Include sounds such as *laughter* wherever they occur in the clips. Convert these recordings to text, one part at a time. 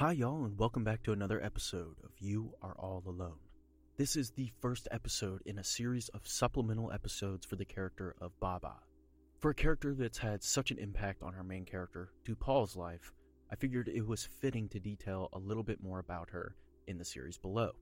Hi, y'all, and welcome back to another episode of You Are All Alone. This is the first episode in a series of supplemental episodes for the character of Baba. For a character that's had such an impact on our main character, Dupal's life, I figured it was fitting to detail a little bit more about her in the series below.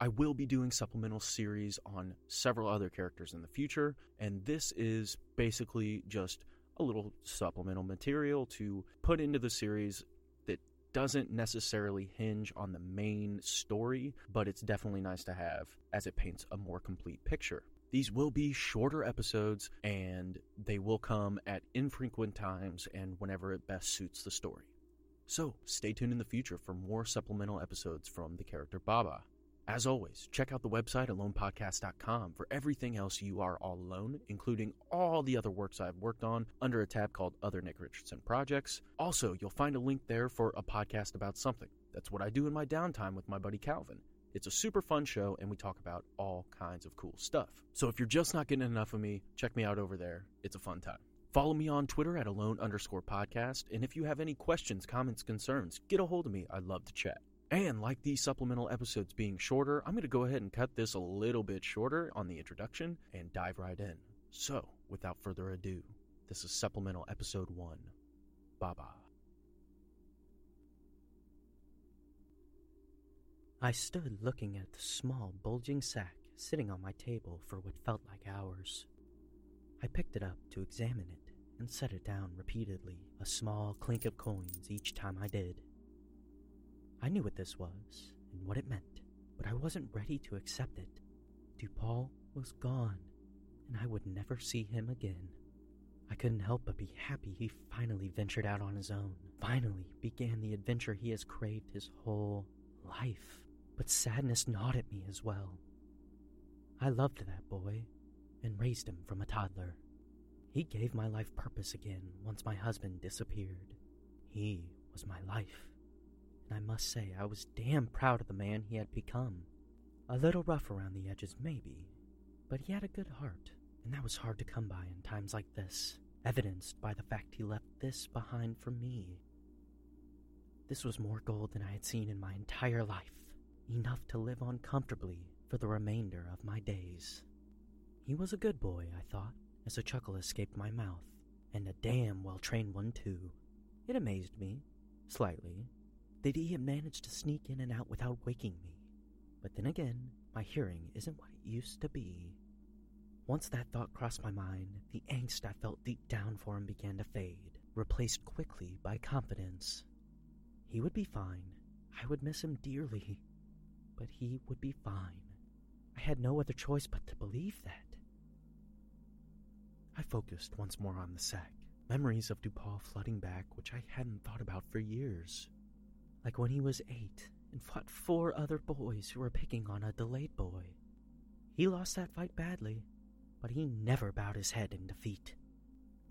I will be doing supplemental series on several other characters in the future, and this is basically just a little supplemental material to put into the series doesn't necessarily hinge on the main story, but it's definitely nice to have as it paints a more complete picture. These will be shorter episodes and they will come at infrequent times and whenever it best suits the story. So, stay tuned in the future for more supplemental episodes from the character Baba. As always, check out the website alonepodcast.com for everything else you are all alone, including all the other works I've worked on under a tab called Other Nick Richardson Projects. Also, you'll find a link there for a podcast about something. That's what I do in my downtime with my buddy Calvin. It's a super fun show, and we talk about all kinds of cool stuff. So if you're just not getting enough of me, check me out over there. It's a fun time. Follow me on Twitter at alone underscore podcast, and if you have any questions, comments, concerns, get a hold of me. I'd love to chat. And like these supplemental episodes being shorter, I'm going to go ahead and cut this a little bit shorter on the introduction and dive right in. So, without further ado, this is supplemental episode 1 Baba. I stood looking at the small, bulging sack sitting on my table for what felt like hours. I picked it up to examine it and set it down repeatedly, a small clink of coins each time I did. I knew what this was and what it meant, but I wasn't ready to accept it. Dupal was gone, and I would never see him again. I couldn't help but be happy he finally ventured out on his own, finally began the adventure he has craved his whole life. But sadness gnawed at me as well. I loved that boy and raised him from a toddler. He gave my life purpose again once my husband disappeared. He was my life and I must say I was damn proud of the man he had become. A little rough around the edges, maybe, but he had a good heart, and that was hard to come by in times like this, evidenced by the fact he left this behind for me. This was more gold than I had seen in my entire life, enough to live on comfortably for the remainder of my days. He was a good boy, I thought, as a chuckle escaped my mouth, and a damn well trained one, too. It amazed me, slightly, that he had managed to sneak in and out without waking me. But then again, my hearing isn't what it used to be. Once that thought crossed my mind, the angst I felt deep down for him began to fade, replaced quickly by confidence. He would be fine. I would miss him dearly. But he would be fine. I had no other choice but to believe that. I focused once more on the sack, memories of Dupal flooding back, which I hadn't thought about for years like when he was eight and fought four other boys who were picking on a delayed boy. He lost that fight badly, but he never bowed his head in defeat.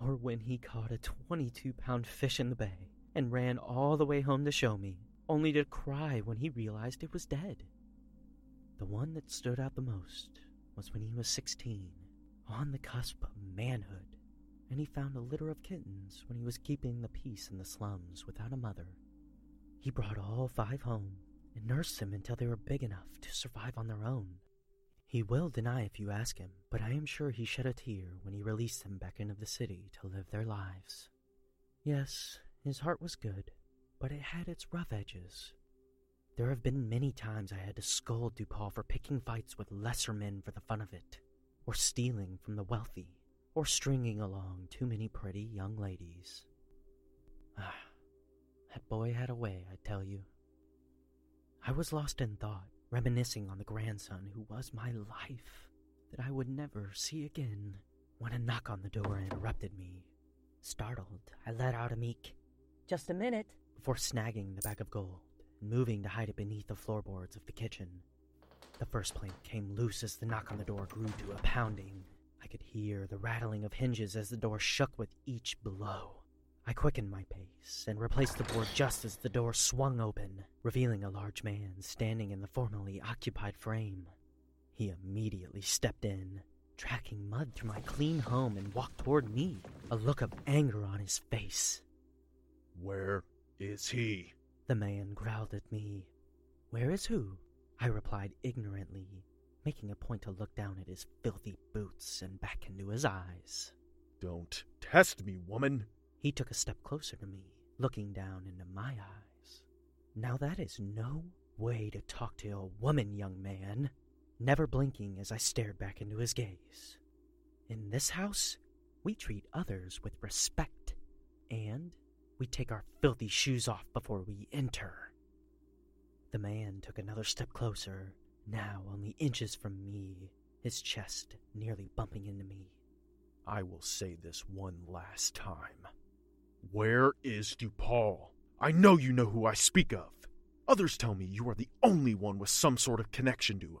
Or when he caught a 22 pound fish in the bay and ran all the way home to show me, only to cry when he realized it was dead. The one that stood out the most was when he was 16, on the cusp of manhood, and he found a litter of kittens when he was keeping the peace in the slums without a mother. He brought all five home and nursed them until they were big enough to survive on their own. He will deny if you ask him, but I am sure he shed a tear when he released them back into the city to live their lives. Yes, his heart was good, but it had its rough edges. There have been many times I had to scold DuPaul for picking fights with lesser men for the fun of it, or stealing from the wealthy, or stringing along too many pretty young ladies. Ah, that boy had a way, I tell you. I was lost in thought, reminiscing on the grandson who was my life, that I would never see again, when a knock on the door interrupted me. Startled, I let out a meek, Just a minute, before snagging the bag of gold and moving to hide it beneath the floorboards of the kitchen. The first plank came loose as the knock on the door grew to a pounding. I could hear the rattling of hinges as the door shook with each blow. I quickened my pace and replaced the board just as the door swung open, revealing a large man standing in the formerly occupied frame. He immediately stepped in, tracking mud through my clean home, and walked toward me, a look of anger on his face. Where is he? The man growled at me. Where is who? I replied ignorantly, making a point to look down at his filthy boots and back into his eyes. Don't test me, woman. He took a step closer to me, looking down into my eyes. Now that is no way to talk to a woman, young man, never blinking as I stared back into his gaze. In this house, we treat others with respect, and we take our filthy shoes off before we enter. The man took another step closer, now only inches from me, his chest nearly bumping into me. I will say this one last time. Where is DuPaul? I know you know who I speak of. Others tell me you are the only one with some sort of connection to him.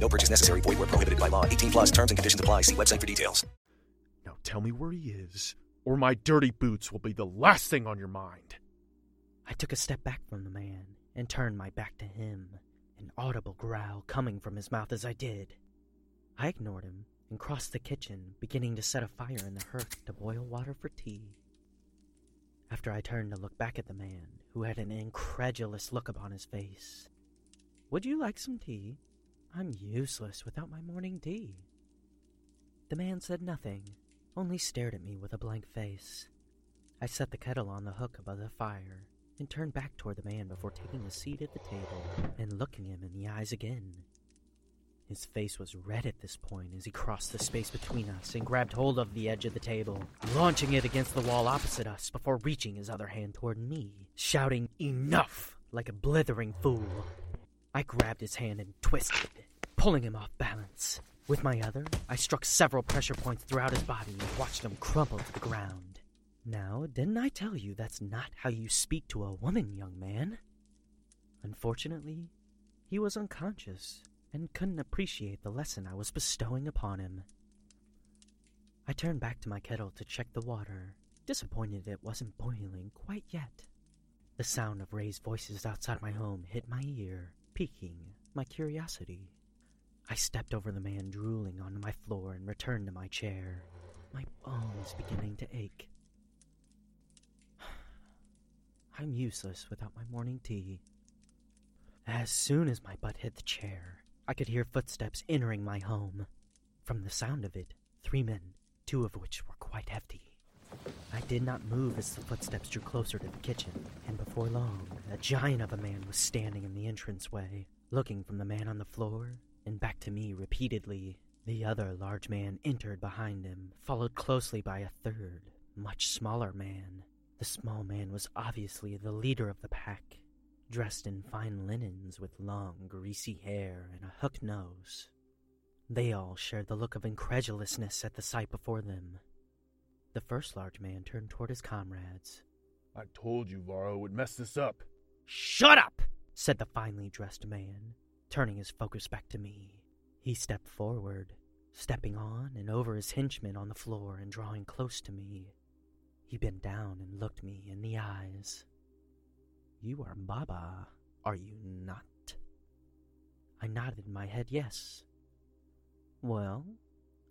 No purchase necessary. Void where prohibited by law. 18 plus terms and conditions apply. See website for details. Now tell me where he is, or my dirty boots will be the last thing on your mind. I took a step back from the man and turned my back to him, an audible growl coming from his mouth as I did. I ignored him and crossed the kitchen, beginning to set a fire in the hearth to boil water for tea. After I turned to look back at the man, who had an incredulous look upon his face. Would you like some tea? I'm useless without my morning tea. The man said nothing, only stared at me with a blank face. I set the kettle on the hook above the fire and turned back toward the man before taking a seat at the table and looking him in the eyes again. His face was red at this point as he crossed the space between us and grabbed hold of the edge of the table, launching it against the wall opposite us before reaching his other hand toward me, shouting, Enough! like a blithering fool. I grabbed his hand and twisted, it, pulling him off balance. With my other, I struck several pressure points throughout his body and watched him crumple to the ground. Now, didn't I tell you that's not how you speak to a woman, young man? Unfortunately, he was unconscious and couldn't appreciate the lesson I was bestowing upon him. I turned back to my kettle to check the water, disappointed it wasn't boiling quite yet. The sound of raised voices outside my home hit my ear, piquing my curiosity. I stepped over the man drooling on my floor and returned to my chair, my bones beginning to ache. *sighs* I'm useless without my morning tea. As soon as my butt hit the chair, I could hear footsteps entering my home. From the sound of it, three men, two of which were quite hefty. I did not move as the footsteps drew closer to the kitchen, and before long, a giant of a man was standing in the entranceway, looking from the man on the floor and back to me repeatedly. The other large man entered behind him, followed closely by a third, much smaller man. The small man was obviously the leader of the pack, dressed in fine linens with long, greasy hair and a hook nose. They all shared the look of incredulousness at the sight before them. The first large man turned toward his comrades. I told you Varro would mess this up. Shut up! said the finely dressed man, turning his focus back to me. He stepped forward, stepping on and over his henchmen on the floor and drawing close to me. He bent down and looked me in the eyes. You are Baba, are you not? I nodded my head yes. Well,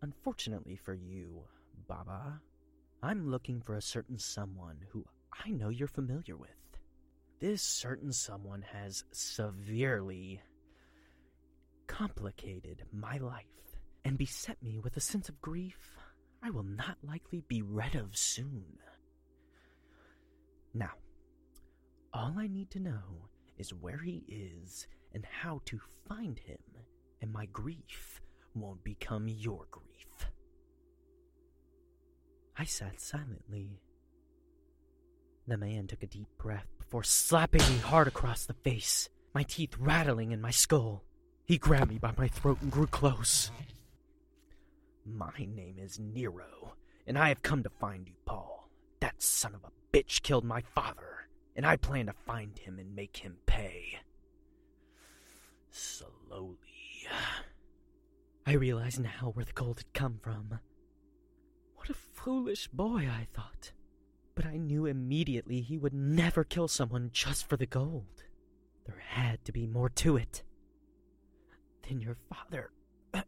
unfortunately for you, Baba, I'm looking for a certain someone who I know you're familiar with. This certain someone has severely complicated my life and beset me with a sense of grief I will not likely be rid of soon. Now, all I need to know is where he is and how to find him, and my grief won't become your grief. I sat silently. The man took a deep breath before slapping me hard across the face, my teeth rattling in my skull. He grabbed me by my throat and grew close. My name is Nero, and I have come to find you, Paul. That son of a bitch killed my father, and I plan to find him and make him pay. Slowly. I realize now where the gold had come from. What a foolish boy, I thought. But I knew immediately he would never kill someone just for the gold. There had to be more to it. Then your father *clears throat*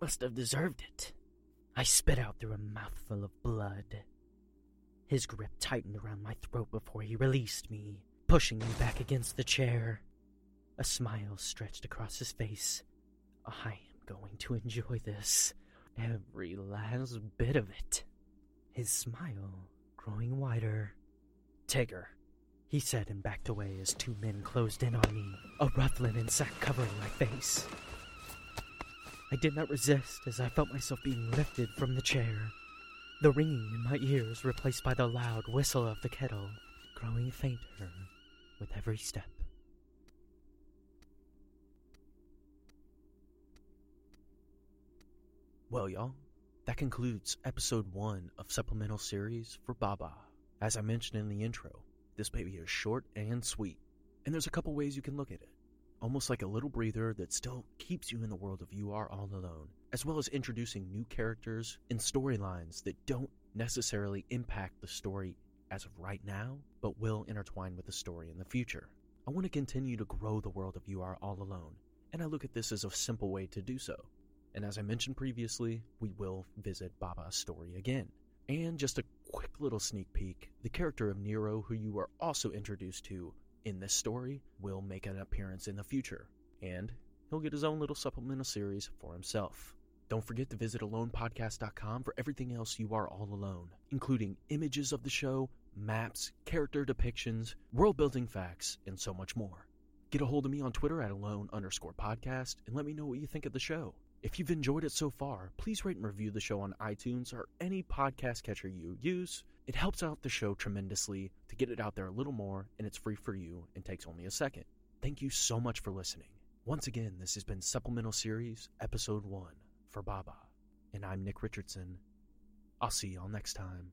must have deserved it. I spit out through a mouthful of blood. His grip tightened around my throat before he released me, pushing me back against the chair. A smile stretched across his face. I am going to enjoy this, every last bit of it. His smile growing wider. Tigger, he said and backed away as two men closed in on me, a rough linen sack covering my face. I did not resist as I felt myself being lifted from the chair, the ringing in my ears replaced by the loud whistle of the kettle, growing fainter with every step. Well, y'all, that concludes episode one of Supplemental Series for Baba. As I mentioned in the intro, this baby is short and sweet, and there's a couple ways you can look at it. Almost like a little breather that still keeps you in the world of You Are All Alone, as well as introducing new characters and storylines that don't necessarily impact the story as of right now, but will intertwine with the story in the future. I want to continue to grow the world of You Are All Alone, and I look at this as a simple way to do so. And as I mentioned previously, we will visit Baba's story again. And just a quick little sneak peek the character of Nero, who you are also introduced to in this story, will make an appearance in the future. And he'll get his own little supplemental series for himself. Don't forget to visit alonepodcast.com for everything else you are all alone, including images of the show, maps, character depictions, world building facts, and so much more. Get a hold of me on Twitter at alone underscore podcast and let me know what you think of the show. If you've enjoyed it so far, please rate and review the show on iTunes or any podcast catcher you use. It helps out the show tremendously to get it out there a little more, and it's free for you and takes only a second. Thank you so much for listening. Once again, this has been Supplemental Series, Episode 1 for Baba, and I'm Nick Richardson. I'll see y'all next time.